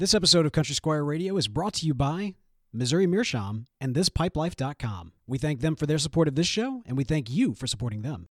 This episode of Country Squire Radio is brought to you by Missouri Meerschaum and ThisPipelife.com. We thank them for their support of this show, and we thank you for supporting them.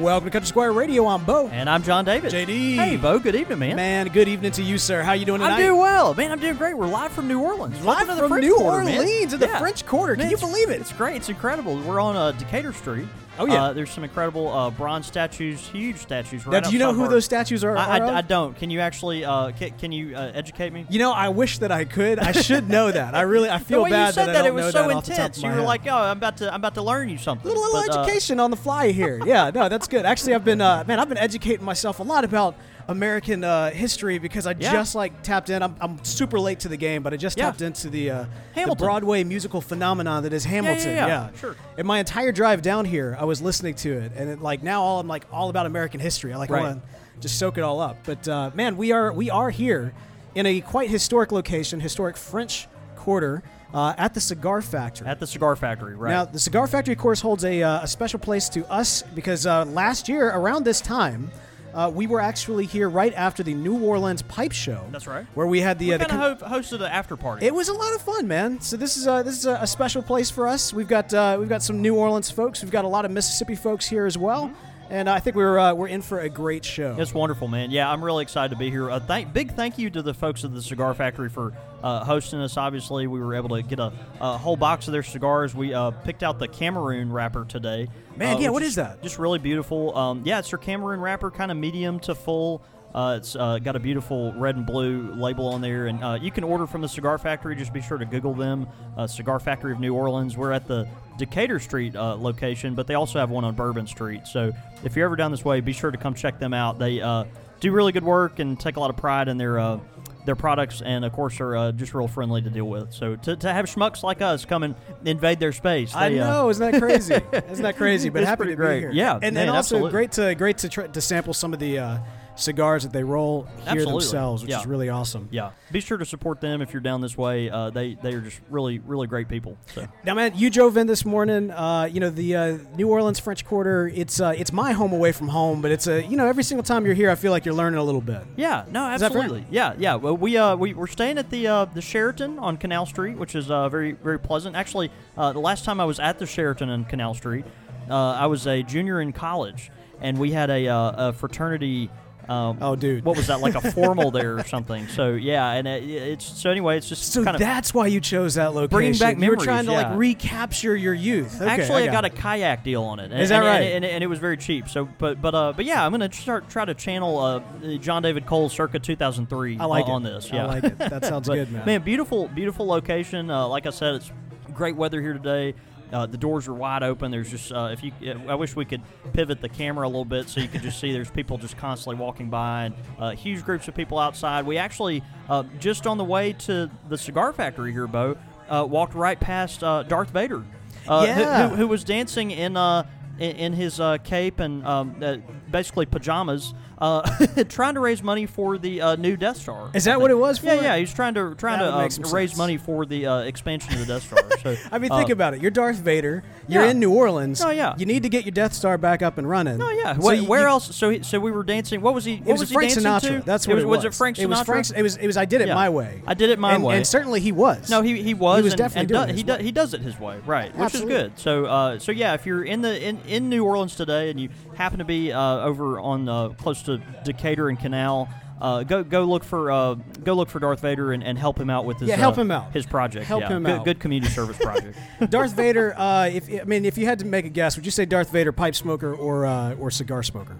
Welcome to Country Squire Radio. I'm Beau. And I'm John David. JD. Hey, Beau. Good evening, man. Man, good evening to you, sir. How you doing tonight? I'm doing well, man. I'm doing great. We're live from New Orleans, Live from French New Quarter, man. Orleans in the Yeah. French Quarter. Can Man, you believe it? It's great. It's incredible. We're on uh, Decatur Street. Oh, yeah. Uh, there's some incredible uh, bronze statues, huge statues. Now, do you know who our- those statues are? I, are I? I don't. Can you actually? Uh, can, can you uh, educate me? You know, I wish that I could. I should know that. I really, I the feel way bad you said that, I that, don't it was so that off the top intense. You were head. like, "Oh, I'm about to, I'm about to learn you something." little, little But, uh, education on the fly here. Yeah, no, that's good. Actually, I've been, uh, man, I've been educating myself a lot about American uh, history because I Yeah. just like tapped in. I'm, I'm super late to the game, but I just Yeah. tapped into the uh, the Broadway musical phenomenon that is Hamilton. yeah, yeah. Sure. And my entire drive down here, I was listening to it, and it, like now, all I'm like all about American history. I like Right. want to just soak it all up. But uh, man, we are we are here in a quite historic location, historic French Quarter. Uh, at the Cigar Factory. at the cigar factory, right? Now, the Cigar Factory, of course, holds a, uh, a special place to us because uh, last year, around this time, uh, we were actually here right after the New Orleans Pipe Show. That's right. Where we had the. we uh, the kind of ho- hosted an after party. it was a lot of fun, man. So this is a, this is a, a special place for us. We've got uh, we've got some New Orleans folks. We've got a lot of Mississippi folks here as well, and I think we're uh, we're in for a great show. It's wonderful, man. Yeah, I'm really excited to be here. Uh, thank, big thank you to the folks at the Cigar Factory for uh, hosting us. Obviously, we were able to get a, a whole box of their cigars. We uh, picked out the Cameroon wrapper today. Man, uh, yeah, what is that? Just really beautiful. Um, yeah, it's their Cameroon wrapper, kind of medium to full. Uh, it's uh, got a beautiful red and blue label on there, and uh, you can order from the Cigar Factory. Just be sure to Google them, uh, Cigar Factory of New Orleans. We're at the Decatur Street uh, location, but they also have one on Bourbon Street. So if you're ever down this way, be sure to come check them out. They uh, do really good work and take a lot of pride in their uh, their products, and of course are uh, just real friendly to deal with. So to, to have schmucks like us come and invade their space, I they, uh, know, isn't that crazy? isn't that crazy? But happy to great. be here. Yeah, and, man, and also absolutely. great to great to try, to sample some of the uh, cigars that they roll here Absolutely. themselves, which Yeah. is really awesome. Yeah, be sure to support them if you're down this way. Uh, they they are just really really great people. So Now, man, you drove in this morning. Uh, you know the uh, New Orleans French Quarter. It's uh, it's my home away from home, but it's a you know every single time you're here, I feel like you're learning a little bit. yeah, no, absolutely. Yeah, yeah. Well, we uh we we're staying at the uh, the Sheraton on Canal Street, which is uh, very very pleasant. Actually, uh, the last time I was at the Sheraton on Canal Street, uh, I was a junior in college, and we had a, uh, a fraternity. Um, Oh, dude. what was that like a formal there or something? So yeah, and it, it's so anyway, it's just So kind of that's why you chose that location. Bringing back memories, You were trying to yeah. like recapture your youth. Okay, Actually, I, got, got, a kayak deal on it. And, Is that and- right? And, and, it was very cheap. So, but but uh, but yeah, I'm gonna start try to channel uh, John David Cole circa 2003 I like on, it. on this. Yeah, I like it. That sounds But, good, man. beautiful beautiful location. Uh, like I said, it's great weather here today. Uh, the doors are wide open. There's just uh, if you, I wish we could pivot the camera a little bit so you could just see. There's people just constantly walking by and uh, huge groups of people outside. We actually uh, just on the way to the cigar factory here, Beau, uh, walked right past uh, Darth Vader, uh, who- who, who was dancing in uh, in, in his uh, cape and um, uh, basically pajamas, uh, trying to raise money for the uh, new Death Star. Is that what it was for? Yeah, yeah. He's trying to trying That to would uh, some raise sense. money for the uh, expansion of the Death Star. So I mean, uh, think about it. You're Darth Vader. You're yeah. in New Orleans. Oh, yeah. You need to get your Death Star back up and running. Oh yeah. So Where, you- where you- else? So he, so we were dancing. What was he? What It was, he Frank dancing Sinatra. to? That's what it was. was. It Frank Sinatra? It was Frank. It was. It was. I did it Yeah. my way. I did it my and, way. And certainly he was. No, he, he was. He was and, definitely and doing do- it he does way. he does it his way, right? Which Absolutely. is good. So uh, so yeah, if you're in the in, in New Orleans today and you happen to be uh, over on uh, close to Decatur and Canal. Uh, go go look for uh, go look for Darth Vader and, and help him out with his Yeah, help uh, him out. his project. Help yeah. him good, out. Good community service project. Darth Vader. Uh, if I mean, if you had to make a guess, would you say Darth Vader pipe smoker or uh, or cigar smoker?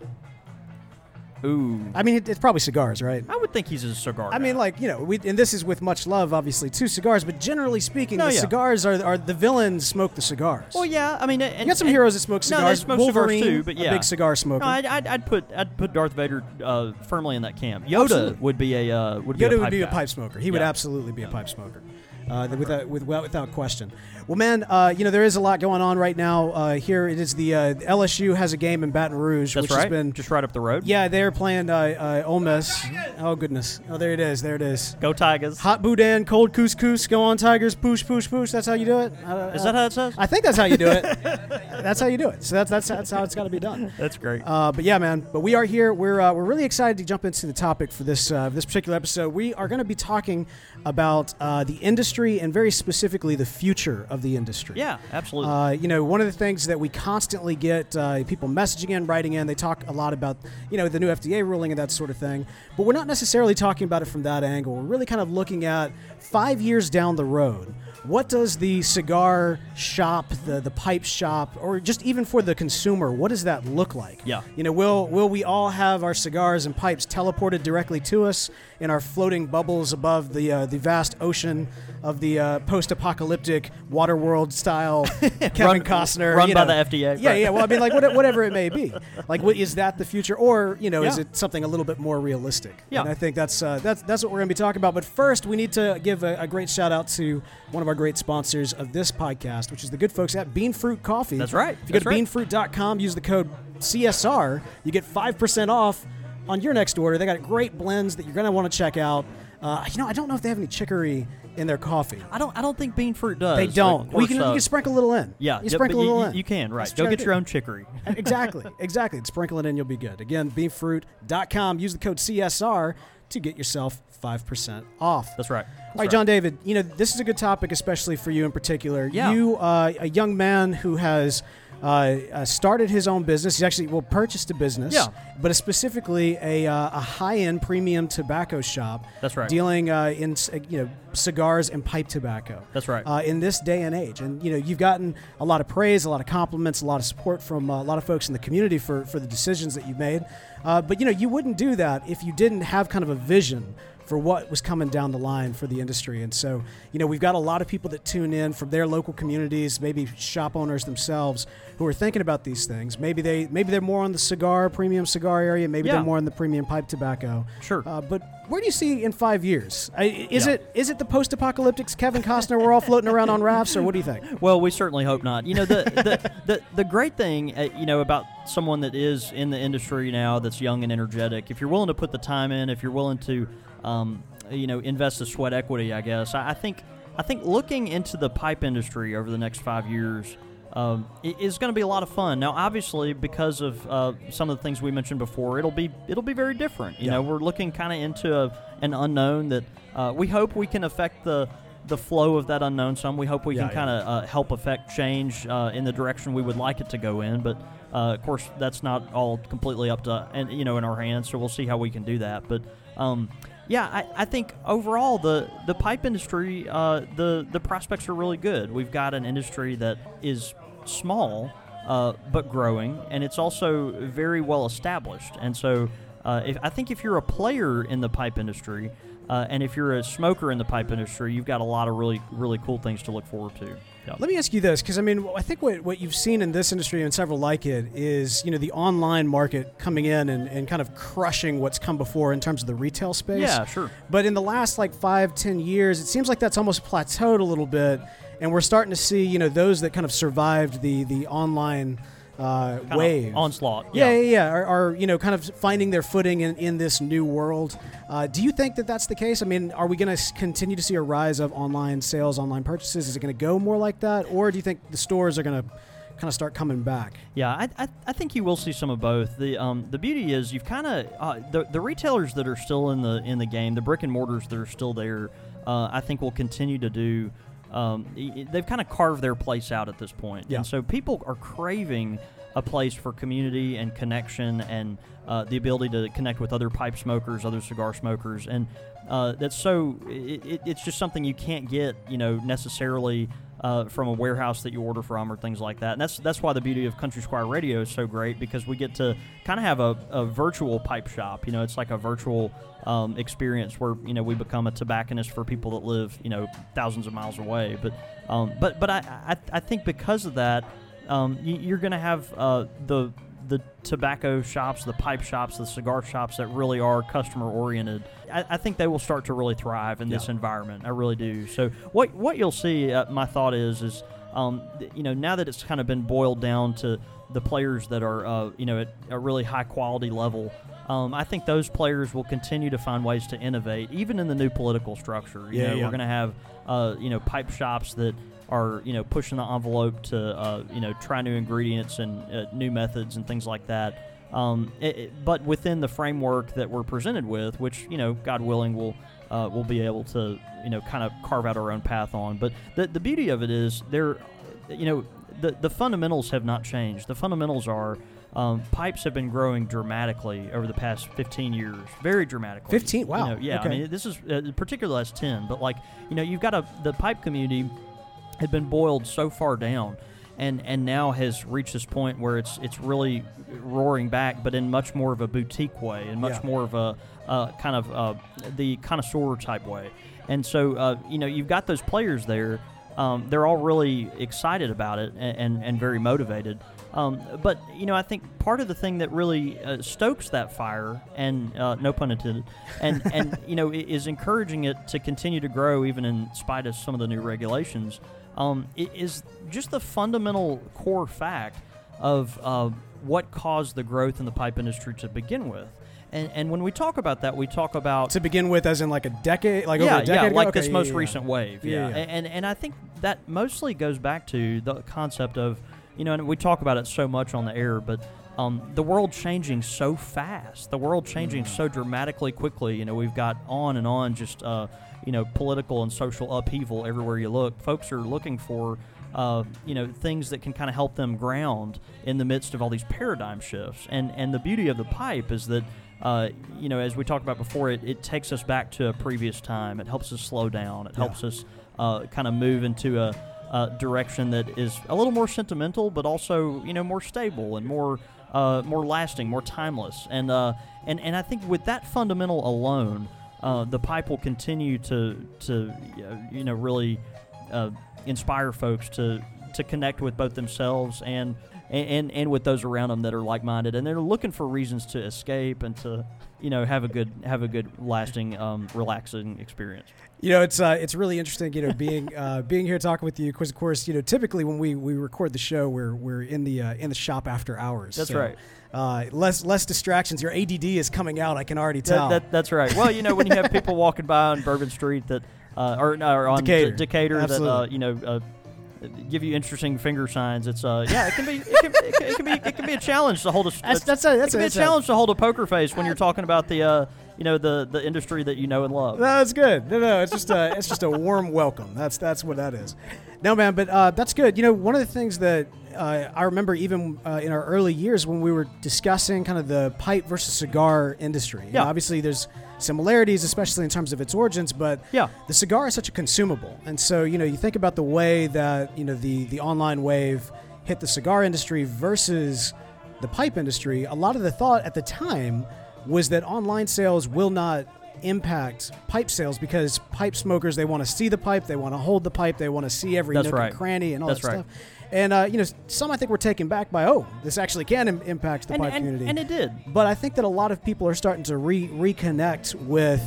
Ooh, I mean, it, it's probably cigars, right? I would think he's a cigar. I mean, like you know, we, and this is with much love, obviously, to cigars. But generally speaking, No, the yeah. cigars are, are the villains smoke the cigars. well, yeah. I mean, and, you got some and- heroes that smoke No, they cigars. smoke Wolverine, cigars too, but yeah, a big cigar smoker. No, I'd, I'd, I'd put I'd put Darth Vader uh, firmly in that camp. Yoda Absolutely. would be a uh, would be Yoda a would pipe be a guy. pipe smoker. He would Yeah. absolutely be a pipe smoker. uh, without, without, without question. Well, man, uh, you know there is a lot going on right now. Uh, here it is. The uh, LSU has a game in Baton Rouge, That's which right. has been just right up the road. yeah. They're playing uh, uh, Ole Miss. Oh goodness. Oh, there it is. There it is. Go Tigers. Hot boudin, cold couscous. Go on, Tigers. Push, push, push. That's how you do it. Is that how it says? I think that's how you do it. that's how you do it. So that's that's that's how it's got to be done. That's great. Uh, but yeah, man. But we are here. We're uh, we're really excited to jump into the topic for this uh, this particular episode. We are going to be talking about uh, the industry and very specifically the future of the industry. yeah, absolutely. Uh, you know, one of the things that we constantly get uh, people messaging in, writing in, they talk a lot about, you know, the new FDA ruling and that sort of thing. But we're not necessarily talking about it from that angle. We're really kind of looking at five years down the road. What does the cigar shop, the, the pipe shop, or just even for the consumer, what does that look like? Yeah. You know, will will we all have our cigars and pipes teleported directly to us in our floating bubbles above the uh, the vast ocean of the uh, post-apocalyptic Waterworld style Kevin Run- Costner, run by know. the FDA, Yeah, right. yeah. Well, I mean, like what, whatever it may be. Like, what, is that the future, or you know, is it something a little bit more realistic? Yeah. And I think that's uh, that's that's what we're going to be talking about. But first, we need to give a, a great shout out to one of our great sponsors of this podcast, which is the good folks at BeanFruit Coffee. That's right. If you go That's to right. beanfruit.com, use the code CSR, you get five percent off on your next order. They got great blends that you're going to want to check out. Uh, you know, I don't know if they have any chicory in their coffee. I don't. I don't think BeanFruit does. They don't. Of Well, you can, you uh, can sprinkle a little in. Yeah, you sprinkle a little you- in. you can right. Go get your own chicory. exactly, exactly. Sprinkle it in, you'll be good. Again, beanfruit.com. Use the code CSR to get yourself 5% off. That's right. All right, John David, you know, this is a good topic, especially for you in particular. Yeah. You, uh, a young man who has uh, uh, started his own business. He's actually, well, purchased a business. Yeah. But specifically a, uh, a high end premium tobacco shop. That's right. Dealing uh, in, uh, you know, cigars and pipe tobacco That's right. uh, in this day and age. And you know, you've gotten a lot of praise, a lot of compliments, a lot of support from uh, a lot of folks in the community for for the decisions that you've made. Uh, but you know, you wouldn't do that if you didn't have kind of a vision for what was coming down the line for the industry. And so, you know, we've got a lot of people that tune in from their local communities, maybe shop owners themselves, who are thinking about these things. Maybe they maybe they're more on the cigar, premium cigar area. Maybe Yeah. they're more on the premium pipe tobacco. Sure. Uh, but where do you see in five years? I, is Yeah. it is it the post-apocalyptic Kevin Costner? We're all floating around on rafts, or what do you think? Well, we certainly hope not. You know, the the, the, the great thing, uh, you know, about someone that is in the industry now that's young and energetic, if you're willing to put the time in, if you're willing to, um, you know, invest the sweat equity, I guess, I, I think I think looking into the pipe industry over the next five years. Um, is going to be a lot of fun. Now, obviously, because of uh, some of the things we mentioned before, it'll be it'll be very different. You Yeah. know, we're looking kind of into a, an unknown that uh, we hope we can affect the the flow of that unknown some. We hope we Yeah, can kind of uh, help affect change uh, in the direction we would like it to go in. But uh, of course, that's not all completely up to and you know in our hands. So we'll see how we can do that. But um, yeah, I, I think overall the the pipe industry, uh, the the prospects are really good. We've got an industry that is small uh, but growing, and it's also very well established. And so, uh, if, I think if you're a player in the pipe industry, uh, and if you're a smoker in the pipe industry, you've got a lot of really, really cool things to look forward to. Yeah. Let me ask you this, because I mean, I think what, what you've seen in this industry and several like it is, you know, the online market coming in and, and kind of crushing what's come before in terms of the retail space. Yeah, sure. But in the last like five, ten years, it seems like that's almost plateaued a little bit, and we're starting to see, you know, those that kind of survived the the online uh, onslaught. yeah, yeah, yeah. Are, are you know kind of finding their footing in, in this new world? Uh, do you think that that's the case? I mean, are we going to continue to see a rise of online sales, online purchases? Is it going to go more like that, or do you think the stores are going to kind of start coming back? Yeah, I, I, I think you will see some of both. The um, the beauty is you've kind of uh, the the retailers that are still in the in the game, the brick and mortars that are still there, uh, I think will continue to do. Um, they've kind of carved their place out at this point, Yeah. and so people are craving a place for community and connection and uh, the ability to connect with other pipe smokers, other cigar smokers, and uh, that's so. It, it, it's just something you can't get, you know, necessarily uh, from a warehouse that you order from or things like that. And that's that's why the beauty of Country Squire Radio is so great because we get to kind of have a, a virtual pipe shop. You know, it's like a virtual um, experience where you know we become a tobacconist for people that live you know thousands of miles away. But um, but but I, I I think because of that, um, you, you're going to have uh, the the tobacco shops, the pipe shops, the cigar shops that really are customer oriented, I, I think they will start to really thrive in this Yeah. environment. I really do. So what what you'll see, uh, my thought is, is um, th- you know now that it's kind of been boiled down to the players that are uh, you know at a really high quality level. Um, I think those players will continue to find ways to innovate, even in the new political structure. You Yeah, know, yeah. we're going to have uh, you know pipe shops that are you know pushing the envelope to uh, you know try new ingredients and uh, new methods and things like that. Um, it, it- but within the framework that we're presented with, which you know, God willing, we'll uh, we'll be able to you know kind of carve out our own path on. But the the beauty of it is there, you know, the the fundamentals have not changed. The fundamentals are. Um, pipes have been growing dramatically over the past 15 years, very dramatically. 15? You Wow. know, yeah, Okay. I mean, this is uh, particularly last 10, but like, you know, you've got a the pipe community had been boiled so far down and and now has reached this point where it's it's really roaring back but in much more of a boutique way and much Yeah. more of a uh, kind of uh, the connoisseur type way and so uh, you know you've got those players there um, they're all really excited about it and, and, and very motivated um, but you know I think part of the thing that really uh, stokes that fire and uh, no pun intended and and you know is encouraging it to continue to grow even in spite of some of the new regulations um, is just the fundamental core fact of uh, what caused the growth in the pipe industry to begin with. And, and when we talk about that, we talk about to begin with, as in like a decade, like yeah, over a decade yeah, ago? like Okay, this yeah, most yeah, recent wave. Yeah. And and I think that mostly goes back to the concept of you know, and we talk about it so much on the air, but um, the world changing so fast, the world changing Mm. so dramatically quickly. You know, we've got on and on just uh, you know political and social upheaval everywhere you look. Folks are looking for. Uh, you know things that can kind of help them ground in the midst of all these paradigm shifts, and and the beauty of the pipe is that uh, you know, as we talked about before, it, it takes us back to a previous time. It helps us slow down. It Yeah. helps us uh, kind of move into a, direction that is a little more sentimental, but also you know more stable and more uh, more lasting, more timeless. And uh, and and I think with that fundamental alone, uh, the pipe will continue to to uh, you know really uh, inspire folks to to connect with both themselves and and, and with those around them that are like-minded and they're looking for reasons to escape and to you know have a good have a good lasting um, relaxing experience You know, it's uh, it's really interesting. You know, being uh, being here talking with you because, of course, you know, typically when we, we record the show, we're we're in the uh, in the shop after hours. That's So, right. Uh, less less distractions. Your ADD is coming out. I can already tell. that- that's right well you know when you have people walking by on bourbon street that uh, or, on Decatur. D- Decatur that uh, you know uh, give you interesting finger signs it's uh yeah it can be it can, it can, it can be it can be a challenge to hold a That's- a- that's a- that's it can a- be a challenge to hold a poker face when you're talking about the uh you know the the industry that you know and love No, that's good. No, no, it's just a it's just a warm welcome. That's that's what that is. No, man, but uh, that's good. You know, one of the things that uh, I remember even uh, in our early years when we were discussing kind of the pipe versus cigar industry. Yeah. obviously, there's similarities, especially in terms of its origins, but Yeah. the cigar is such a consumable, and so you know, you think about the way that you know the the online wave hit the cigar industry versus the pipe industry. A lot of the thought at the time was that online sales will not impact pipe sales because pipe smokers they want to see the pipe, they want to hold the pipe, they want to see every That's nook right. and cranny and all That's that right. stuff. And uh, you know, some I think were taken back by oh, this actually can Im- impact the and, pipe and, community. and it did But I think that a lot of people are starting to re- reconnect with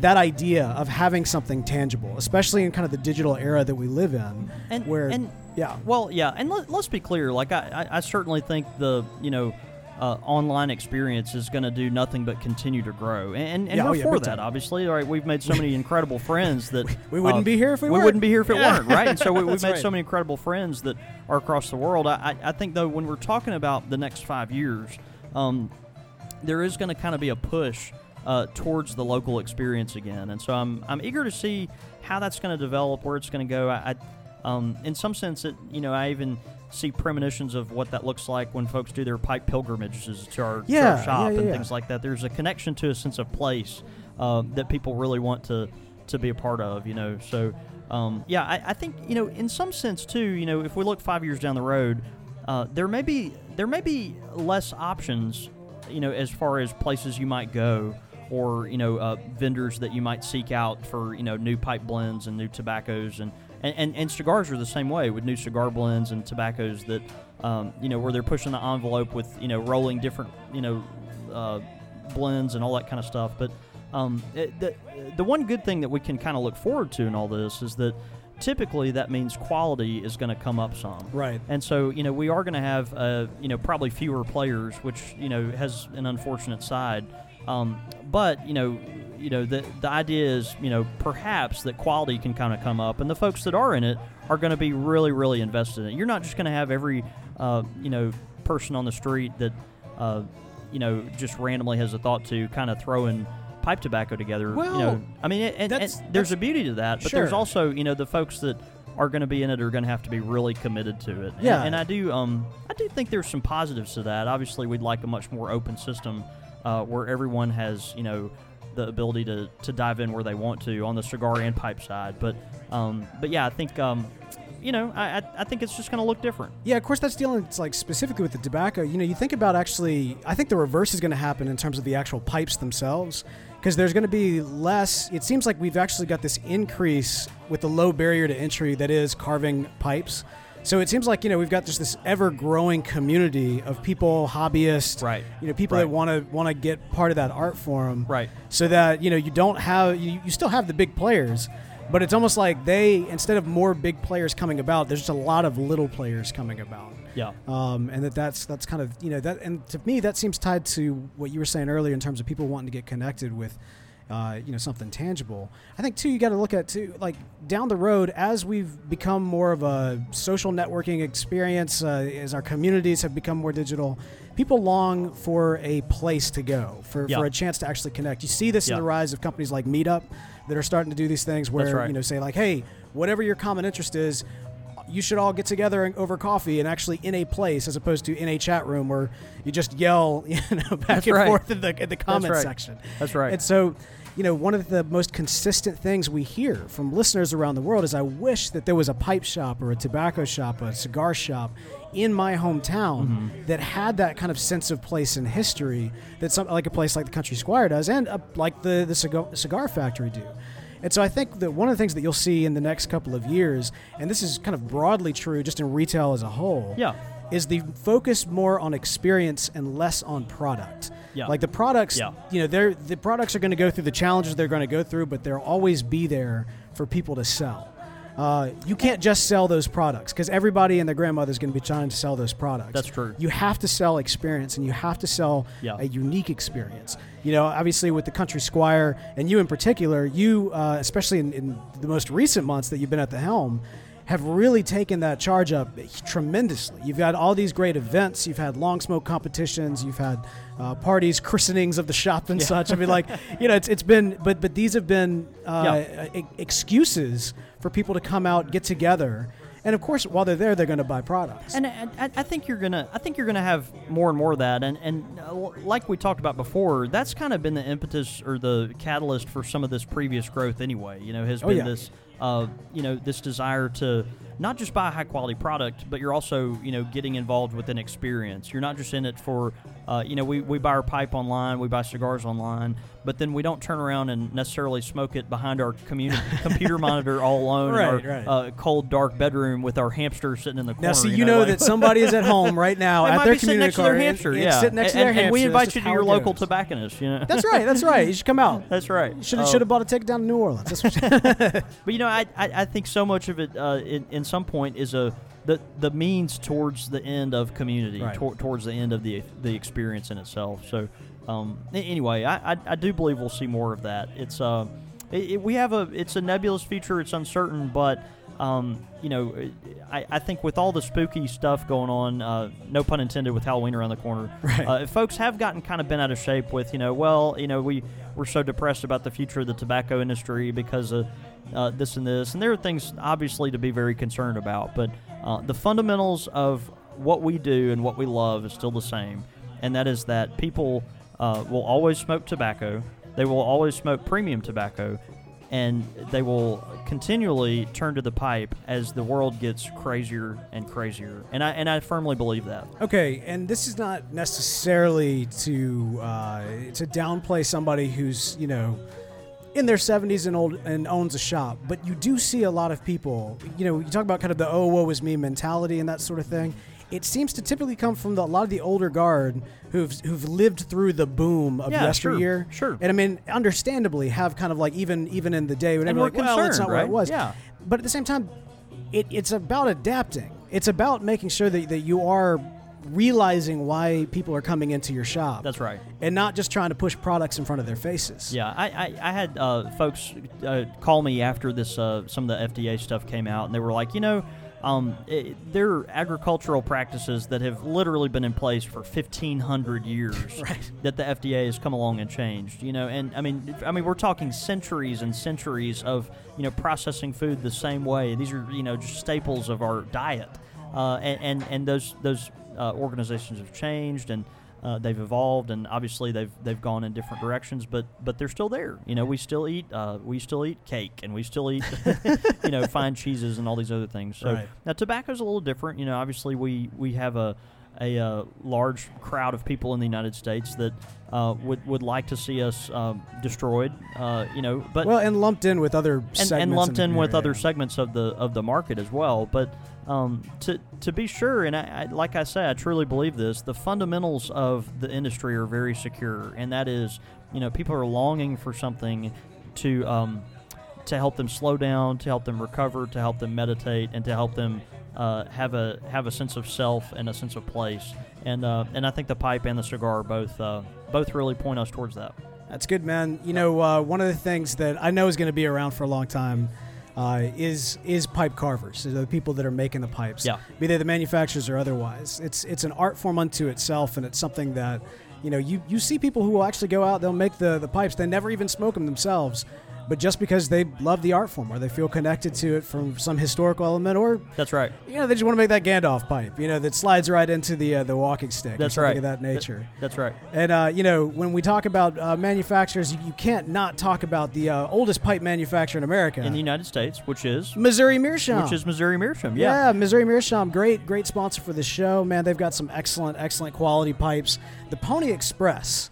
that idea of having something tangible, especially in kind of the digital era that we live in, and where and yeah, well yeah and let, let's be clear like I, I, I certainly think the you know uh, online experience is going to do nothing but continue to grow and, and Yeah, oh yeah, for that time. obviously all right we've made so many incredible friends that we wouldn't uh, be here if we, we wouldn't be here if it Yeah. weren't, right? And so we, we've made right. so many incredible friends that are across the world. I, I, I think, though, when we're talking about the next five years, um, there is going to kind of be a push uh, towards the local experience again. And so I'm, I'm eager to see how that's going to develop, where it's going to go. I, I um, in some sense, it, you know, I even see premonitions of what that looks like when folks do their pipe pilgrimages to our, to our shop yeah, and yeah. things like that. There's a connection to a sense of place uh, that people really want to to be a part of, you know. So, um, yeah, I, I think you know, in some sense too, you know, if we look five years down the road, uh, there may be there may be less options, you know, as far as places you might go or you know uh, vendors that you might seek out for you know new pipe blends and new tobaccos and and, and, and cigars are the same way with new cigar blends and tobaccos that um, you know, where they're pushing the envelope with you know rolling different you know uh, blends and all that kind of stuff. But um, it, the the one good thing that we can kind of look forward to in all this is that typically that means quality is going to come up some. Right. And so, you know, we are going to have, uh, you know, probably fewer players, which, you know, has an unfortunate side. Um, but, you know, you know, the, the idea is, you know, perhaps that quality can kind of come up, and the folks that are in it are going to be really, really invested in it. You're not just going to have every, uh, you know, person on the street that, uh, you know, just randomly has a thought to kind of throw in pipe tobacco together. Well, you know, I mean, and, and that's- there's a beauty to that, but Sure. there's also, you know, the folks that are going to be in it are going to have to be really committed to it. And, Yeah. and I do, um, I do think there's some positives to that. Obviously, we'd like a much more open system uh, where everyone has, you know, the ability to, to dive in where they want to on the cigar and pipe side. But, um, but yeah, I think, um, you know, I, I, think it's just going to look different. Yeah, of course, that's dealing it's like specifically with the tobacco. You know, you think about actually, I think the reverse is going to happen in terms of the actual pipes themselves, because there's going to be less. It seems like we've actually got this increase with the low barrier to entry that is carving pipes. So it seems like you know we've got just this ever-growing community of people, hobbyists, Right. You know, people Right. that want to want to get part of that art form, Right. So that you know you don't have you, you still have the big players, but it's almost like they instead of more big players coming about, there's just a lot of little players coming about. Yeah. Um, and that that's that's kind of you know that and to me that seems tied to what you were saying earlier in terms of people wanting to get connected with uh, you know something tangible. I think too you got to look at too like down the road as we've become more of a social networking experience uh, as our communities have become more digital. People long for a place to go for, Yeah. for a chance to actually connect. You see this in the rise of companies like Meetup that are starting to do these things where right. you know say like, hey, whatever your common interest is, you should all get together and- over coffee and actually in a place as opposed to in a chat room where you just yell you know back That's and right. forth in the in the comment right. section. That's right. And so, you know, one of the most consistent things we hear from listeners around the world is I wish that there was a pipe shop or a tobacco shop, a cigar shop in my hometown Mm-hmm. that had that kind of sense of place and history that some like a place like the Country Squire does and uh, like the the cigar, cigar factory do. And so I think that one of the things that you'll see in the next couple of years, and this is kind of broadly true just in retail as a whole, Yeah. is the focus more on experience and less on product. Yeah. Like the products, Yeah. you know, they're the products are going to go through the challenges they're going to go through, but they'll always be there for people to sell. Uh, you can't just sell those products because everybody and their grandmother is going to be trying to sell those products. That's true. You have to sell experience, and you have to sell Yeah. a unique experience. You know, obviously with the Country Squire, and you in particular, you uh, especially in, in the most recent months that you've been at the helm, have really taken that charge up tremendously. You've got all these great events. You've had long smoke competitions. You've had uh, parties, christenings of the shop and such. I mean, like you know, it's, it's been, but but these have been uh, e- excuses for people to come out, get together, and of course, while they're there, they're going to buy products. And I, I I think you're gonna, I think you're gonna have more and more of that, and and uh, like we talked about before, that's kind of been the impetus or the catalyst for some of this previous growth anyway. You know, has Oh, been yeah. this, uh, you know, this desire to not just buy a high quality product, but you're also, you know, getting involved with an experience. You're not just in it for, uh, you know, we, we buy our pipe online, we buy cigars online, but then we don't turn around and necessarily smoke it behind our community computer monitor all alone Right, in our right. Uh, cold dark bedroom with our hamster sitting in the corner. Now, see, you know like- that somebody is at home right now at their community next to their hamster, and yeah. sitting next to their and- hamster. and we invite you to your local goes. tobacconist. You know. That's right. That's right. You should come out. That's right. Should have Uh, should have bought a ticket down to New Orleans. That's what But you know, I, I, I think so much of it, uh, in, in some point, is a the the means towards the end of community, Right. tor- towards the end of the the experience in itself. So, um, anyway, I, I, I do believe we'll see more of that. It's uh, it, it- we have a it's a nebulous future. It's uncertain, but. Um, you know, I, I think with all the spooky stuff going on, uh, no pun intended, with Halloween around the corner, Right. uh, folks have gotten kind of bent out of shape with, you know, well, you know, we we're so depressed about the future of the tobacco industry because of uh, this and this, and there are things obviously to be very concerned about. But uh, the fundamentals of what we do and what we love is still the same, and that is that people uh, will always smoke tobacco. They will always smoke premium tobacco, and they will continually turn to the pipe as the world gets crazier and crazier. And I and I firmly believe that. Okay, and this is not necessarily to uh, to downplay somebody who's you know in their 70s and old and owns a shop, but you do see a lot of people. You know, you talk about kind of the "oh woe is me" mentality and that sort of thing. It seems to typically come from the, a lot of the older guard who've who've lived through the boom of Yeah, sure, yesteryear. sure. And I mean, understandably, have kind of like even even in the day when they're like, well, it's not concerned, what it right? was. Yeah. But at the same time, it, it's about adapting. It's about making sure that, that you are realizing why people are coming into your shop. That's right. And not just trying to push products in front of their faces. Yeah, I, I, I had uh, folks uh, call me after this uh, some of the FDA stuff came out, and they were like, you know, um, it, there are agricultural practices that have literally been in place for 1,500 years Right. that the FDA has come along and changed. You know, and I mean, I mean, we're talking centuries and centuries of you know processing food the same way. These are you know just staples of our diet, uh, and, and and those those uh, organizations have changed and. Uh, they've evolved, and obviously they've they've gone in different directions, but but they're still there. You know, we still eat uh, we still eat cake, and we still eat you know fine cheeses and all these other things. So Right. now tobacco's a little different. You know, obviously we we have a a uh, large crowd of people in the United States that uh, would would like to see us um, destroyed. Uh, you know, but Well, and lumped in with other and, segments and lumped in with area. other segments of the of the market as well. But um, to to be sure, and I, I, like I say, I truly believe this. The fundamentals of the industry are very secure, and that is, you know, people are longing for something to um, to help them slow down, to help them recover, to help them meditate, and to help them uh, have a have a sense of self and a sense of place. And uh, and I think the pipe and the cigar both uh, both really point us towards that. That's good, man. You know, uh, one of the things that I know is going to be around for a long time uh, is is pipe carvers, the people that are making the pipes. Yeah. Be they the manufacturers or otherwise. It's it's an art form unto itself, and it's something that you know you, you see people who will actually go out, they'll make the the pipes, they never even smoke them themselves. But just because they love the art form, or they feel connected to it from some historical element, or That's right. you know they just want to make that Gandalf pipe, you know that slides right into the uh, the walking stick, or That's something right. of that nature. That's right. And uh, you know, when we talk about uh, manufacturers, you, you can't not talk about the uh, oldest pipe manufacturer in America, In the United States, which is Missouri Meerschaum. which is Missouri Meerschaum. yeah. Yeah. Missouri Meerschaum, great, great sponsor for the show. Man, they've got some excellent, excellent quality pipes. The Pony Express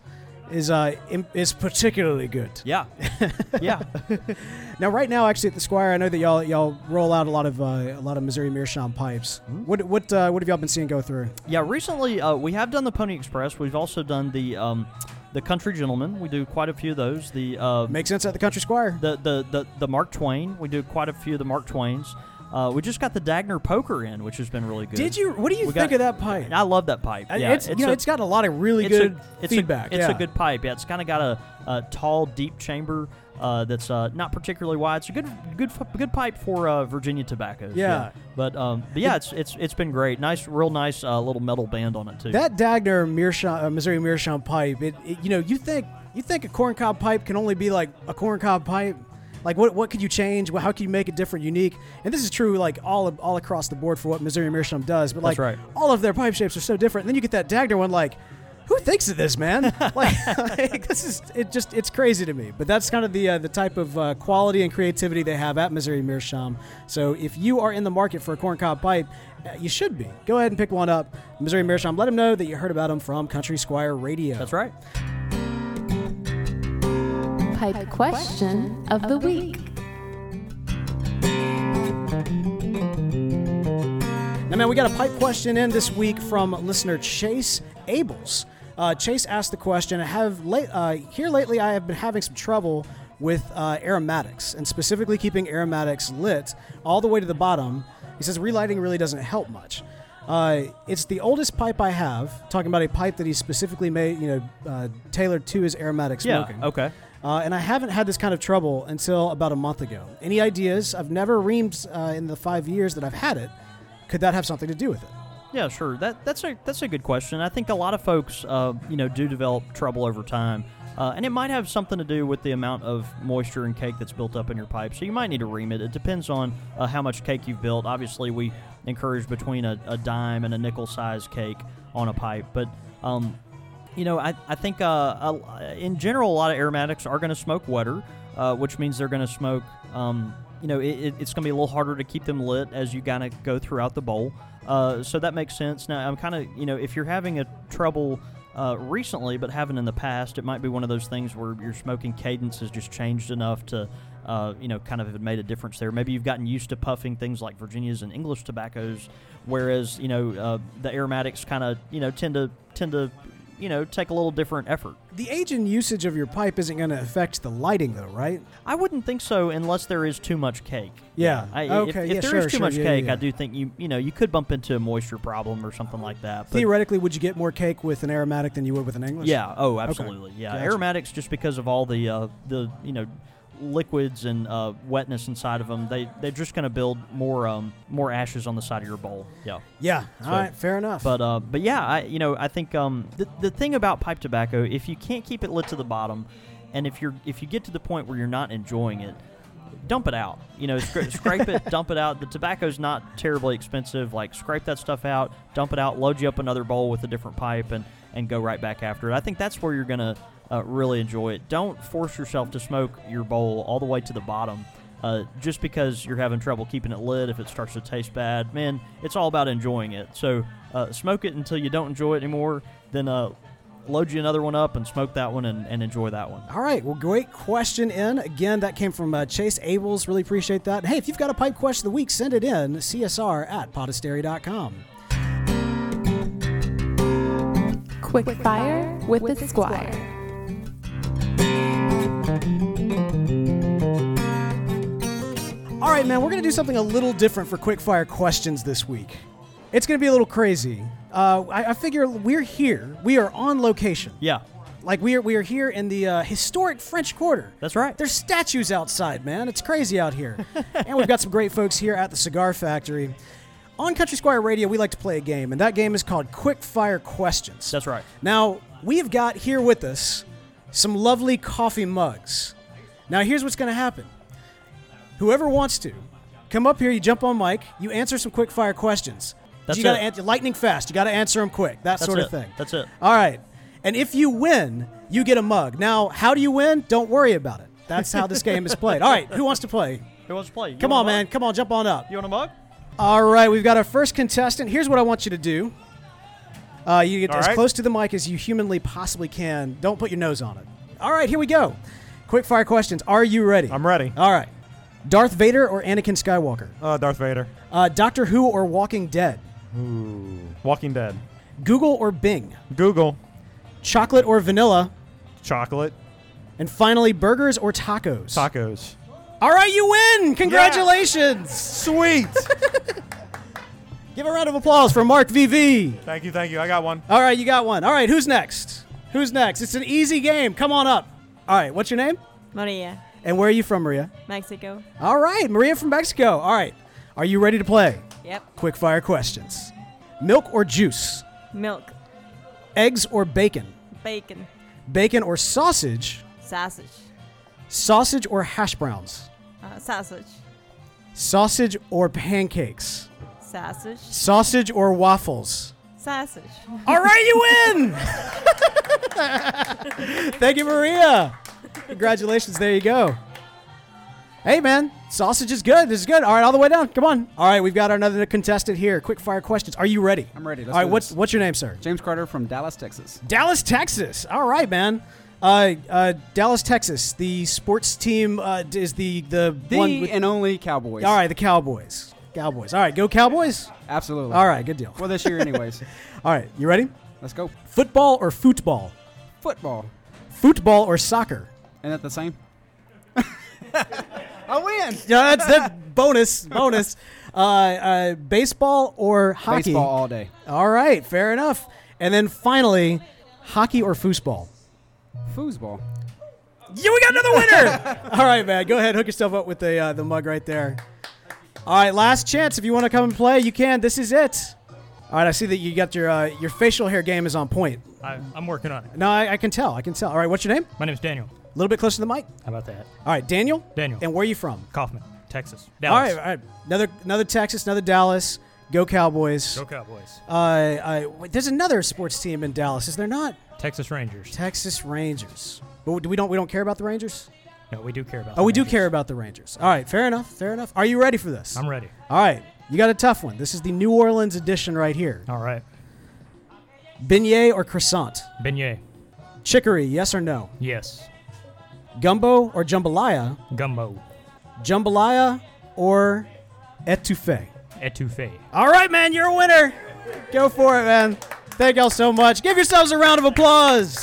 is uh, is particularly good. Yeah. yeah. Now, right now, actually at the Squire, I know that y'all y'all roll out a lot of uh, a lot of Missouri Meerschaum pipes. Hmm? What what uh, what have y'all been seeing go through? Yeah. Recently, uh, we have done the Pony Express. We've also done the um, the Country Gentleman. We do quite a few of those. The uh, Makes sense at the Country Squire. the, the the the Mark Twain. We do quite a few of the Mark Twains. Uh, we just got the Dagner Poker in, which has been really good. Did you? What do you We think got- of that pipe? I love that pipe. Yeah, it's, you know a- it's got a lot of really it's good a, it's feedback. A, it's yeah. a good pipe. Yeah, it's kind of got a, a tall, deep chamber uh, that's uh, not particularly wide. It's a good, good, good pipe for uh, Virginia tobaccos. Yeah. But um, but yeah, it's it's it's been great. Nice, real nice uh, little metal band on it too. That Dagner Meerschaum, uh, Missouri Meerschaum pipe, it, it- you know, you think you think a corncob pipe can only be like a corncob pipe? Like what what could you change? How can you make it different, unique? And this is true like all of, all across the board for what Missouri Meerschaum does. But like right. all of their pipe shapes are so different. And then you get that Dagner one, like. Who thinks of this, man? like, like, this is it. Just it's crazy to me. But that's kind of the uh, the type of uh, quality and creativity they have at Missouri Meerschaum. So if you are in the market for a corncob pipe, uh, you should be. Go ahead and pick one up. Missouri Meerschaum. Let them know that you heard about them from Country Squire Radio. That's right. Pipe question of the week. Now, man, we got a pipe question in this week from listener Chase Abels. Uh, Chase asked the question: Have late, uh, here lately, I have been having some trouble with uh, aromatics, and specifically keeping aromatics lit all the way to the bottom. He says relighting really doesn't help much. Uh, it's the oldest pipe I have. Talking about a pipe that he specifically made, you know, uh, tailored to his aromatic Yeah. smoking. Okay. Uh, and I haven't had this kind of trouble until about a month ago. Any ideas? I've never reamed uh, in the five years that I've had it. Could that have something to do with it? Yeah, sure. That that's a that's a good question. I think a lot of folks, uh, you know, do develop trouble over time, uh, and it might have something to do with the amount of moisture and cake that's built up in your pipe. So you might need to ream it. It depends on uh, how much cake you've built. Obviously, we encourage between a, a dime and a nickel size cake on a pipe, but um, you know, I, I think uh, uh, in general, a lot of aromatics are going to smoke wetter, uh, which means they're going to smoke. Um, you know, it, it- it's going to be a little harder to keep them lit as you kind of go throughout the bowl. Uh, so that makes sense. Now, I'm kind of, you know, if you're having a trouble uh, recently, but haven't in the past, it might be one of those things where your smoking cadence has just changed enough to uh, you know, kind of have made a difference there. Maybe you've gotten used to puffing things like Virginias and English tobaccos, whereas you know uh, the aromatics kind of you know tend to tend to you know take a little different effort. The age and usage of your pipe isn't going to affect the lighting, though, right? I wouldn't think so unless there is too much cake. Yeah. I, if, Okay, if yeah, there is sure, too sure, much yeah, cake, yeah. I do think you you know you could bump into a moisture problem or something like that. Theoretically, would you get more cake with an aromatic than you would with an English? yeah, oh, absolutely. Yeah, Gotcha. aromatics just because of all the uh, the you know liquids and uh, wetness inside of them, they they're just going to build more um, more ashes on the side of your bowl. Yeah. Yeah. So- All right. Fair enough. But uh, but yeah, I you know I think um, the the thing about pipe tobacco, if you can't keep it lit to the bottom, and if you're if you get to the point where you're not enjoying it, dump it out. You know, scra- scrape it, dump it out. The tobacco's not terribly expensive. Like scrape that stuff out, dump it out, load you up another bowl with a different pipe, and and go right back after it. I think that's where you're gonna uh, really enjoy it. Don't force yourself to smoke your bowl all the way to the bottom. Uh, just because you're having trouble keeping it lit, if it starts to taste bad, man, it's all about enjoying it. So uh, smoke it until you don't enjoy it anymore. Then uh, load you another one up and smoke that one and, and enjoy that one. All right. Well, great question in. Again, that came from uh, Chase Abels. Really appreciate that. Hey, if you've got a pipe question of the week, send it in. CSR at podastery.com. Quick Fire with the Squire. All right, man, we're going to do something a little different for quickfire questions this week. It's going to be a little crazy. Uh, I, I figure we're here. We are on location. Yeah, Like we are, we are here in the uh, historic French Quarter. that's right. There's statues outside, man. It's crazy out here. and we've got some great folks here at the Cigar Factory. On Country Squire Radio, we like to play a game, and that game is called Quick Fire Questions. That's right. Now, we've got here with us some lovely coffee mugs. Now, here's what's going to happen. Whoever wants to, come up here, you jump on mic, you answer some quick fire questions. That's you got to answer lightning fast. You got to answer them quick. That That's sort it. of thing. That's it. All right. And if you win, you get a mug. Now, how do you win? Don't worry about it. That's how this game is played. All right, who wants to play? Who wants to play? You Come on, man. Come on, jump on up. You want a mug? All right, we've got our first contestant. Here's what I want you to do. Uh, you get All as right. close to the mic as you humanly possibly can. Don't put your nose on it. All right, here we go. Quick fire questions. Are you ready? I'm ready. All right. Darth Vader or Anakin Skywalker? Uh, Darth Vader. Uh, Doctor Who or Walking Dead? Ooh. Walking Dead. Google or Bing? Google. Chocolate or vanilla? Chocolate. And finally, burgers or tacos? Tacos. All right, you win! Congratulations! Sweet. Give a round of applause for Mark VV. thank you, thank you. I got one. All right, you got one. All right, who's next? Who's next? It's an easy game. Come on up. All right, what's your name? Maria, And where are you from, Maria? Mexico. All right, Maria from Mexico. All right, are you ready to play? Yep. Quick fire questions. Milk or juice? Milk, Eggs or bacon? bacon, Bacon or sausage? sausage, Sausage or hash browns? uh, sausage, Sausage or pancakes? sausage, Sausage or waffles? sausage. All right, you win! Thank you, Maria. Congratulations. There you go. Hey, man, sausage is good. This is good. All right, all the way down. Come on. All right, we've got another contestant here. Quick fire questions. Are you ready? I'm ready. Let's all right, what's what's your name, sir? James Carter from Dallas, Texas. Dallas, Texas. All right, man. Uh, uh, Dallas, Texas. The sports team uh, is the the, The one. With, and only Cowboys. all right, the Cowboys. Cowboys. All right, go Cowboys. Absolutely. All right, good deal. Well, this year, anyways. All right, you ready? Let's go. Football or football? Football. Football or soccer? Isn't that the same? I win. Yeah, that's the bonus. Bonus. Uh, uh, baseball or hockey? Baseball all day. All right, fair enough. And then finally, hockey or foosball? Foosball. Yeah, we got another winner. All right, man. Go ahead, hook yourself up with the uh, the mug right there. All right, last chance. If you want to come and play, you can. This is it. All right, I see that you got your uh, your facial hair game is on point. I, I'm working on it. No, I, I can tell. I can tell. All right, what's your name? My name's Daniel. A little bit closer to the mic. How about that? All right, Daniel. Daniel. And where are you from? Kaufman, Texas. All Dallas. right, all right. Another another Texas, another Dallas. Go Cowboys. Go Cowboys. Uh, uh, wait, there's another sports team in Dallas, is there not? Texas Rangers. Texas Rangers. But we don't we don't care about the Rangers? No, we do care about. Oh, we do care about the Rangers. All right, fair enough. Fair enough. Are you ready for this? I'm ready. All right, you got a tough one. This is the New Orleans edition right here. All right. Beignet or croissant? Beignet. Chicory, yes or no? Yes. Gumbo or jambalaya? Gumbo. jambalaya or etouffee? Etouffee. All right, man, you're a winner. Go for it, man. Thank y'all so much. Give yourselves a round of applause.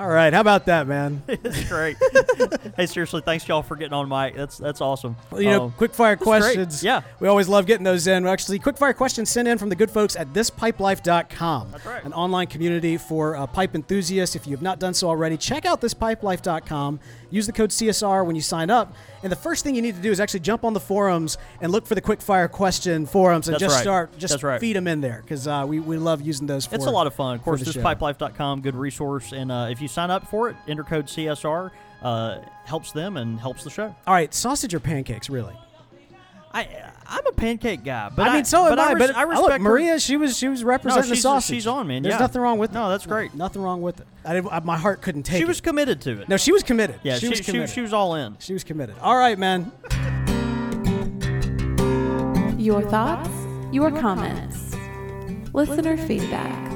All right, how about that, man? it's great. hey, seriously, thanks y'all for getting on mic. That's that's awesome. Well, you know, Um, quick fire that's great. questions. Yeah. We always love getting those in. Actually, quick fire questions sent in from the good folks at thispipelife.com. That's right. An online community for uh, pipe enthusiasts. If you have not done so already, check out thispipelife.com. Use the code CSR when you sign up. And the first thing you need to do is actually jump on the forums and look for the quick fire question forums and That's just right. start, just right. feed them in there because uh, we, we love using those for It's a lot of fun. Of course, the this show. pipelife.com, good resource. And uh, if you sign up for it, enter code CSR, uh, helps them and helps the show. All right, sausage or pancakes, really? I I'm a pancake guy, but I mean, so am but I. res- but I respect look, her- Maria, she was she was representing the she's- sausage. she's on, man. There's Yeah. nothing wrong with it. No, that's great. nothing wrong with it. I didn't, I, my heart couldn't take She it. was committed to it. no, she was committed. yeah, she, she, was committed. she was all in. She was committed. All right, man. Your thoughts, your comments, listener feedback.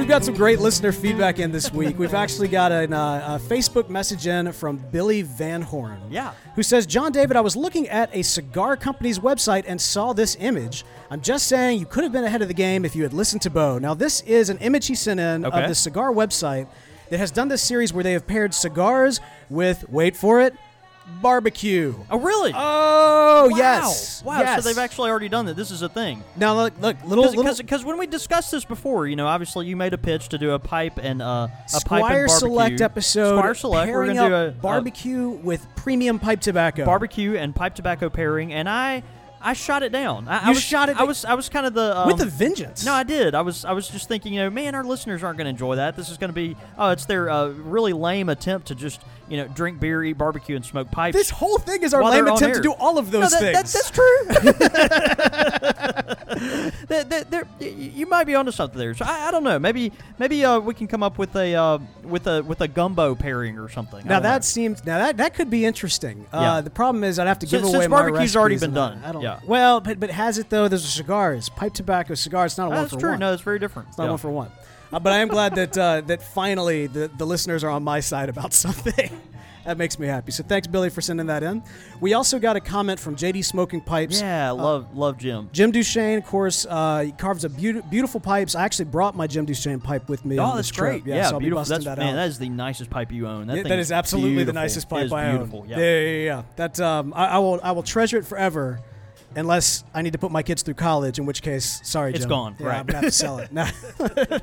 We've got some great listener feedback in this week. We've actually got an, uh, a Facebook message in from Billy Van Horn. Yeah. Who says, John David, I was looking at a cigar company's website and saw this image. I'm just saying you could have been ahead of the game if you had listened to Beau. Now, this is an image he sent in Okay. of the cigar website that has done this series where they have paired cigars with, wait for it, barbecue. Oh, really? Oh, wow. yes. Wow. Yes. So they've actually already done that. This is a thing. Now, look, look little, little Because when we discussed this before, you know, obviously you made a pitch to do a pipe and uh, a pipe and Squire barbecue. Select episode. Squire Select. We're gonna do a, a barbecue with premium pipe tobacco. barbecue and pipe tobacco pairing, and I I shot it down. I, I was, shot it I was I was kind of the um, with a vengeance. No, I did. I was I was just thinking, you know, man, our listeners aren't going to enjoy that. This is going to be oh, it's their uh, really lame attempt to just you know drink beer, eat barbecue, and smoke pipes. this whole thing is our lame attempt to do all of No, those that- things. that- that's true. There- you might be onto something there. So I, I don't know. Maybe maybe uh, we can come up with a uh, with a with a gumbo pairing or something. Now don't know. that seems now that that could be interesting. Uh, Yeah. The problem is I'd have to give Since- away since my barbecue's already been done. I don't. Yeah. Well, but but has it though? There's a cigars, pipe tobacco, cigars. It's not a Oh, one that's for true. one. No, it's very different. It's not Yeah. one for one. Uh, but I am glad that uh, that finally the, the listeners are on my side about something. That makes me happy. So thanks, Billy, for sending that in. We also got a comment from JD Smoking Pipes. Yeah, love love Jim. Jim Duchesne, of course, uh, he carves a beauti- beautiful pipes. I actually brought my Jim Duchesne pipe with me. Oh, that's great. Yeah, so I'll beautiful. be busting That's that man, out. that is the nicest pipe you own. That, Yeah, that is absolutely the nicest pipe I beautiful. own. Yeah. Yeah, yeah, yeah. That um, I, I will I will treasure it forever, unless I need to put my kids through college. In which case, sorry, It's Jim. gone, Yeah, right. I'm gonna have to sell it. No.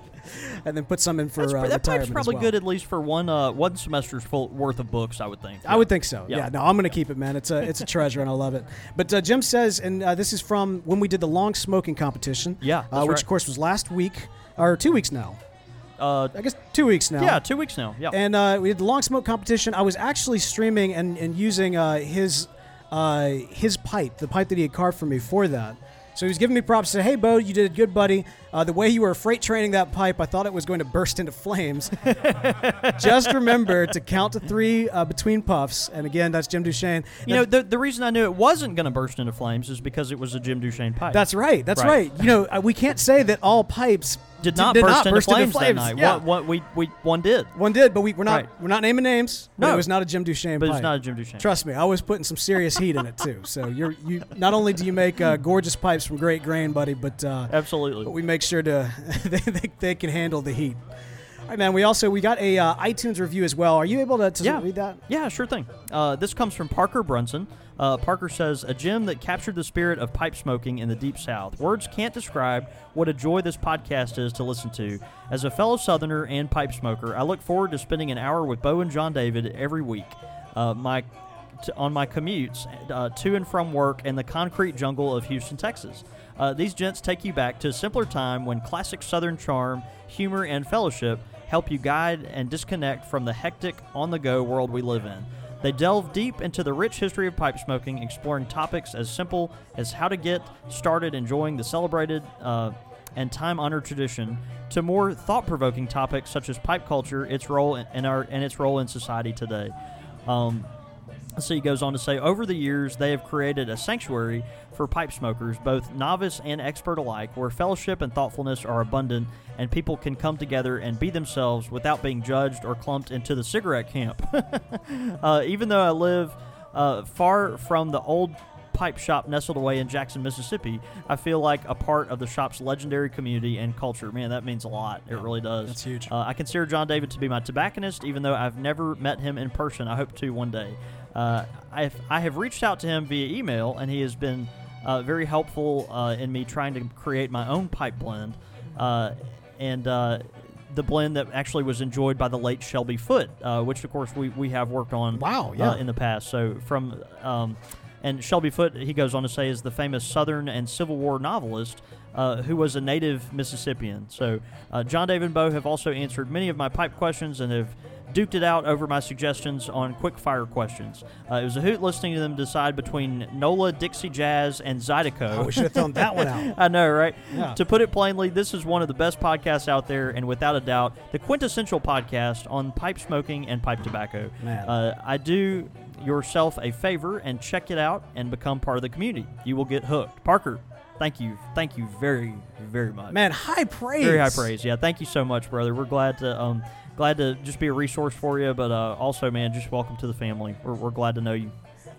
and then put some in for That's, uh, pr- that retirement pipe's probably well. good at least for one uh, one semester's full worth of books. I would think. I would think so. Yeah. Yeah. No, I'm gonna keep it, man. It's a it's a treasure, and I love it. But uh, Jim says, and uh, this is from when we did the long smoking competition. Yeah, uh, which right. of course was last week or two weeks now. Uh, I guess two weeks now. yeah, two weeks now. Yeah. And uh, we did the long smoke competition. I was actually streaming and, and using uh, his uh, his pipe, the pipe that he had carved for me for that. So he was giving me props. Said, "Hey, Beau, you did good, buddy. Uh, the way you were freight training that pipe, I thought it was going to burst into flames. Just remember to count to three uh, between puffs. And again, that's Jim Duchesne. you Now, know, the, the reason I knew it wasn't going to burst into flames is because it was a Jim Duchesne pipe. that's right. That's Right. right. You know, uh, we can't say that all pipes did not did burst, not into, burst flames into that night. Yeah. What, what we, we one did, One did, but we, we're not Right. we're not naming names. No. it was not a Jim Duchesne but pipe. it's not a Jim Duchesne. Trust me, I was putting some serious heat in it too. So you're you not only do you make uh, gorgeous pipes from great grain, buddy, but uh, Absolutely. but we make sure to they, they, they can handle the heat. All right, man. We also we got a uh, iTunes review as well. Are you able to, to Yeah. read that? Yeah, sure thing. Uh, this comes from Parker Brunson. Uh, Parker says, A gym that captured the spirit of pipe smoking in the Deep South. Words can't describe what a joy this podcast is to listen to. As a fellow Southerner and pipe smoker, I look forward to spending an hour with Beau and John David every week. Uh, my t- on my commutes uh, to and from work in the concrete jungle of Houston, Texas. Uh, these gents take you back to a simpler time when classic Southern charm, humor, and fellowship help you guide and disconnect from the hectic, on the go world we live in. They delve deep into the rich history of pipe smoking, exploring topics as simple as how to get started enjoying the celebrated uh, and time honored tradition to more thought provoking topics such as pipe culture, its role in our, and its role in society today. Um, So he goes on to say, over the years, they have created a sanctuary for pipe smokers, both novice and expert alike, where fellowship and thoughtfulness are abundant and people can come together and be themselves without being judged or clumped into the cigarette camp. uh, even though I live uh, far from the old pipe shop nestled away in Jackson, Mississippi, I feel like a part of the shop's legendary community and culture. Man, that means a lot. It really does. That's huge. Uh, I consider John David to be my tobacconist, even though I've never met him in person. I hope to one day. Uh, I've, I have reached out to him via email, and he has been uh, very helpful uh, in me trying to create my own pipe blend. Uh, and uh, the blend that actually was enjoyed by the late Shelby Foote, uh, which of course we, we have worked on Wow, uh, yeah. in the past. So from um, and Shelby Foote, he goes on to say, is the famous Southern and Civil War novelist uh, who was a native Mississippian. So uh, John David and Beau have also answered many of my pipe questions and have duked it out over my suggestions on quick fire questions. Uh, it was a hoot listening to them decide between Nola, Dixie Jazz, and Zydeco. Oh, we should have thrown that one out. I know, right? Yeah. To put it plainly, this is one of the best podcasts out there, and without a doubt, the quintessential podcast on pipe smoking and pipe tobacco. Uh, I do yourself a favor and check it out and become part of the community. You will get hooked. Parker, thank you, thank you very, very much. Man, high praise. Very high praise. Yeah, thank you so much, brother. We're glad to um glad to just be a resource for you, but uh, also, man, just welcome to the family. We're, we're glad to know you.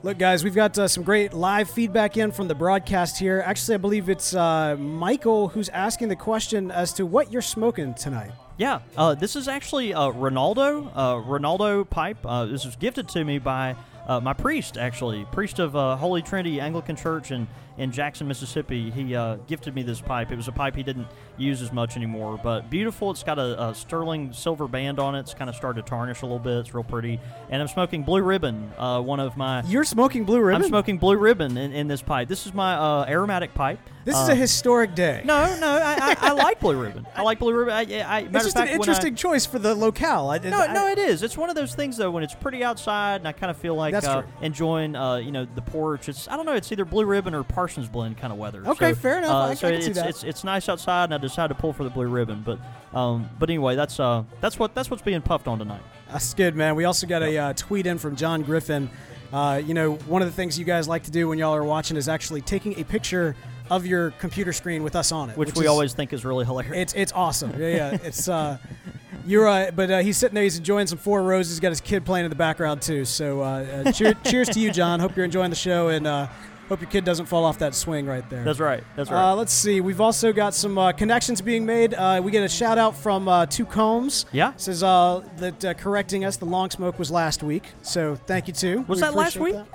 Look, guys, we've got uh, some great live feedback in from the broadcast here. Actually, I believe it's uh, Michael who's asking the question as to what you're smoking tonight. Yeah, uh, this is actually uh, Rinaldo, uh, Rinaldo pipe. Uh, this was gifted to me by uh, my priest, actually, priest of uh, Holy Trinity Anglican Church in, in Jackson, Mississippi. He uh, gifted me this pipe. It was a pipe he didn't use as much anymore, but beautiful. It's got a, a sterling silver band on it. It's kind of started to tarnish a little bit. It's real pretty. And I'm smoking Blue Ribbon, uh, one of my. You're smoking Blue Ribbon? I'm smoking Blue Ribbon in, in this pipe. This is my uh, aromatic pipe. This is Uh, a historic day. no, no, I, I, I like Blue Ribbon. I like Blue Ribbon. I, I, it's just fact, an interesting choice for the locale. I, no, no, it is. It's one of those things though when it's pretty outside, and I kind of feel like uh, enjoying, uh, you know, the porch. It's I don't know. It's either blue ribbon or Parsons blend kind of weather. Okay, So, fair enough. Uh, so it's, that. it's it's nice outside, and I decided to pull for the blue ribbon. But um, but anyway, that's uh that's what that's what's being puffed on tonight. That's good, man. We also got a uh, tweet in from John Griffin. Uh, you know, one of the things you guys like to do when y'all are watching is actually taking a picture of your computer screen with us on it, Which, we is- always think is really hilarious. It's it's awesome. Yeah, yeah. It's uh, you're uh, but uh, he's sitting there. He's enjoying some Four Roses. He's got his kid playing in the background too. So uh, uh, cheer, cheers to you, John. Hope you're enjoying the show and uh, hope your kid doesn't fall off that swing right there. that's right. That's right. Uh, let's see. We've also got some uh, connections being made. Uh, we get a shout out from uh, Two Combs. Yeah. Says uh, that uh, correcting us, the long smoke was last week. So thank you, too. Was We that last week? that.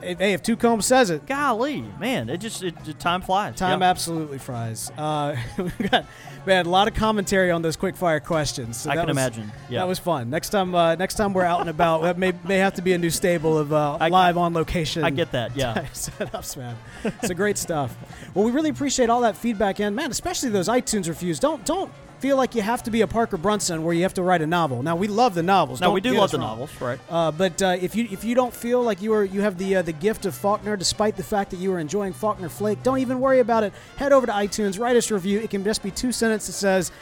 Hey, if Two Combs says it, Golly, man, it just it, it- time flies. time Yeah. absolutely fries. Uh, we got man, a lot of commentary on those quick fire questions. So I that can was- imagine. Yeah. That was fun. Next time, uh, next time we're out and about, that may may have to be a new stable of uh, I- live on location. I get that. Yeah. setups, man. It's a great stuff. Well, we really appreciate all that feedback, and man, especially those iTunes reviews. Don't don't feel like you have to be a Parker Brunson where you have to write a novel. Now we love the novels. no, we do love the wrong. novels, right? Uh, but uh, if you if you don't feel like you are you have the uh, the gift of Faulkner, despite the fact that you are enjoying Faulkner Flake, don't even worry about it. Head over to iTunes, write us a review. It can just be two sentences that says.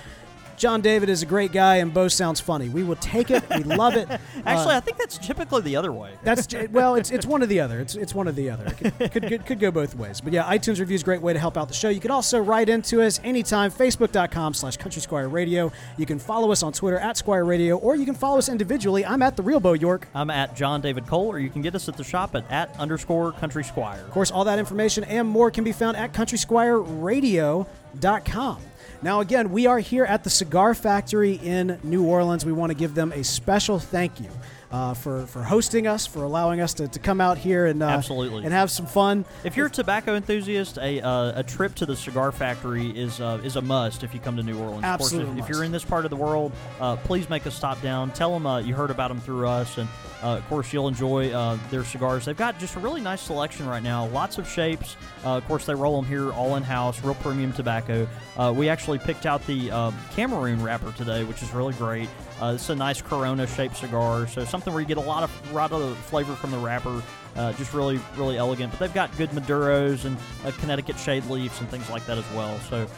John David is a great guy and Beau sounds funny. We will take it. We love it. Actually, Uh, I think that's typically the other way. that's well, it's it's one or the other. It's it's one or the other. It could, could, could, could go both ways. But yeah, iTunes review is a great way to help out the show. You can also write into us anytime. Facebook.com slash Country Squire Radio. You can follow us on Twitter at Squire Radio, or you can follow us individually. I'm at the real Beau York. I'm at John David Cole, or you can get us at the shop at at underscore Country Squire. Of course, all that information and more can be found at CountrySquireRadio.com. Now, again, we are here at the Cigar Factory in New Orleans. We want to give them a special thank you. Uh, for, for hosting us, for allowing us to, to come out here and uh, Absolutely. and have some fun. If you're a tobacco enthusiast, a uh, a trip to the cigar factory is uh, is a must if you come to New Orleans. Absolute of course, if, if you're in this part of the world, uh, please make a stop down. Tell them uh, you heard about them through us, and uh, of course you'll enjoy uh, their cigars. They've got just a really nice selection right now. Lots of shapes. Uh, of course, they roll them here all in house, real premium tobacco. Uh, we actually picked out the um, Cameroon wrapper today, which is really great. Uh, it's a nice Corona shaped cigar, so something where you get a lot of lot of flavor from the wrapper. Uh, just really, really elegant. But they've got good Maduros and Connecticut shade leaves and things like that as well. So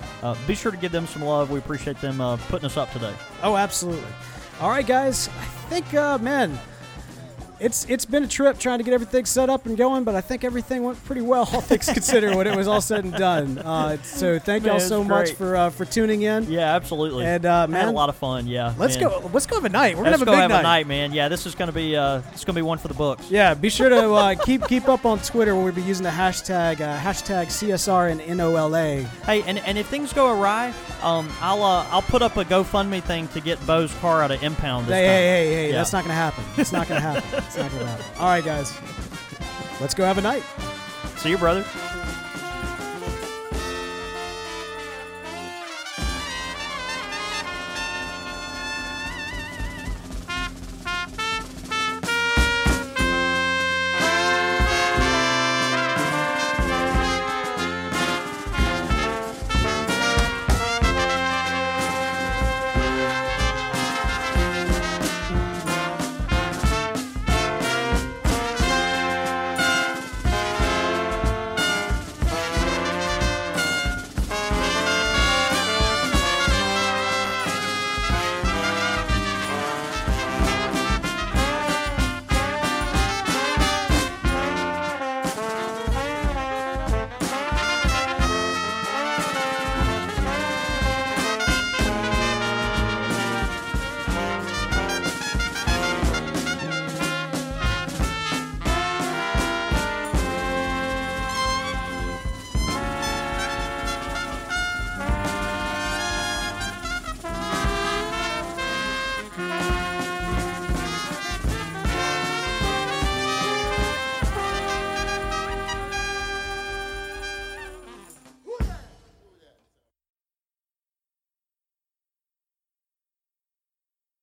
be sure to give them some love. We appreciate them putting us up today. Oh, absolutely. All right, guys. I think, man, it's it's been a trip trying to get everything set up and going, but I think everything went pretty well, all things considered, when it was all said and done. Uh, so thank Man, y'all so much for uh, for tuning in. Yeah, absolutely. And, uh, I had man, a lot of fun. Yeah. Let's man. go. Let's go have a night. We're Let's gonna go have a big have a night, man. Yeah, this is gonna be uh, it's gonna be one for the books. Yeah, be sure to uh, keep keep up on Twitter where we'll be using the hashtag uh, hashtag CSR and NOLA. Hey, and, and if things go awry, um, I'll uh, I'll put up a GoFundMe thing to get Beau's car out of impound this Hey, time. hey, hey, hey! Yeah. That's not gonna happen. It's not gonna happen. Gonna happen. All right, guys, let's go have a night. See you, brother.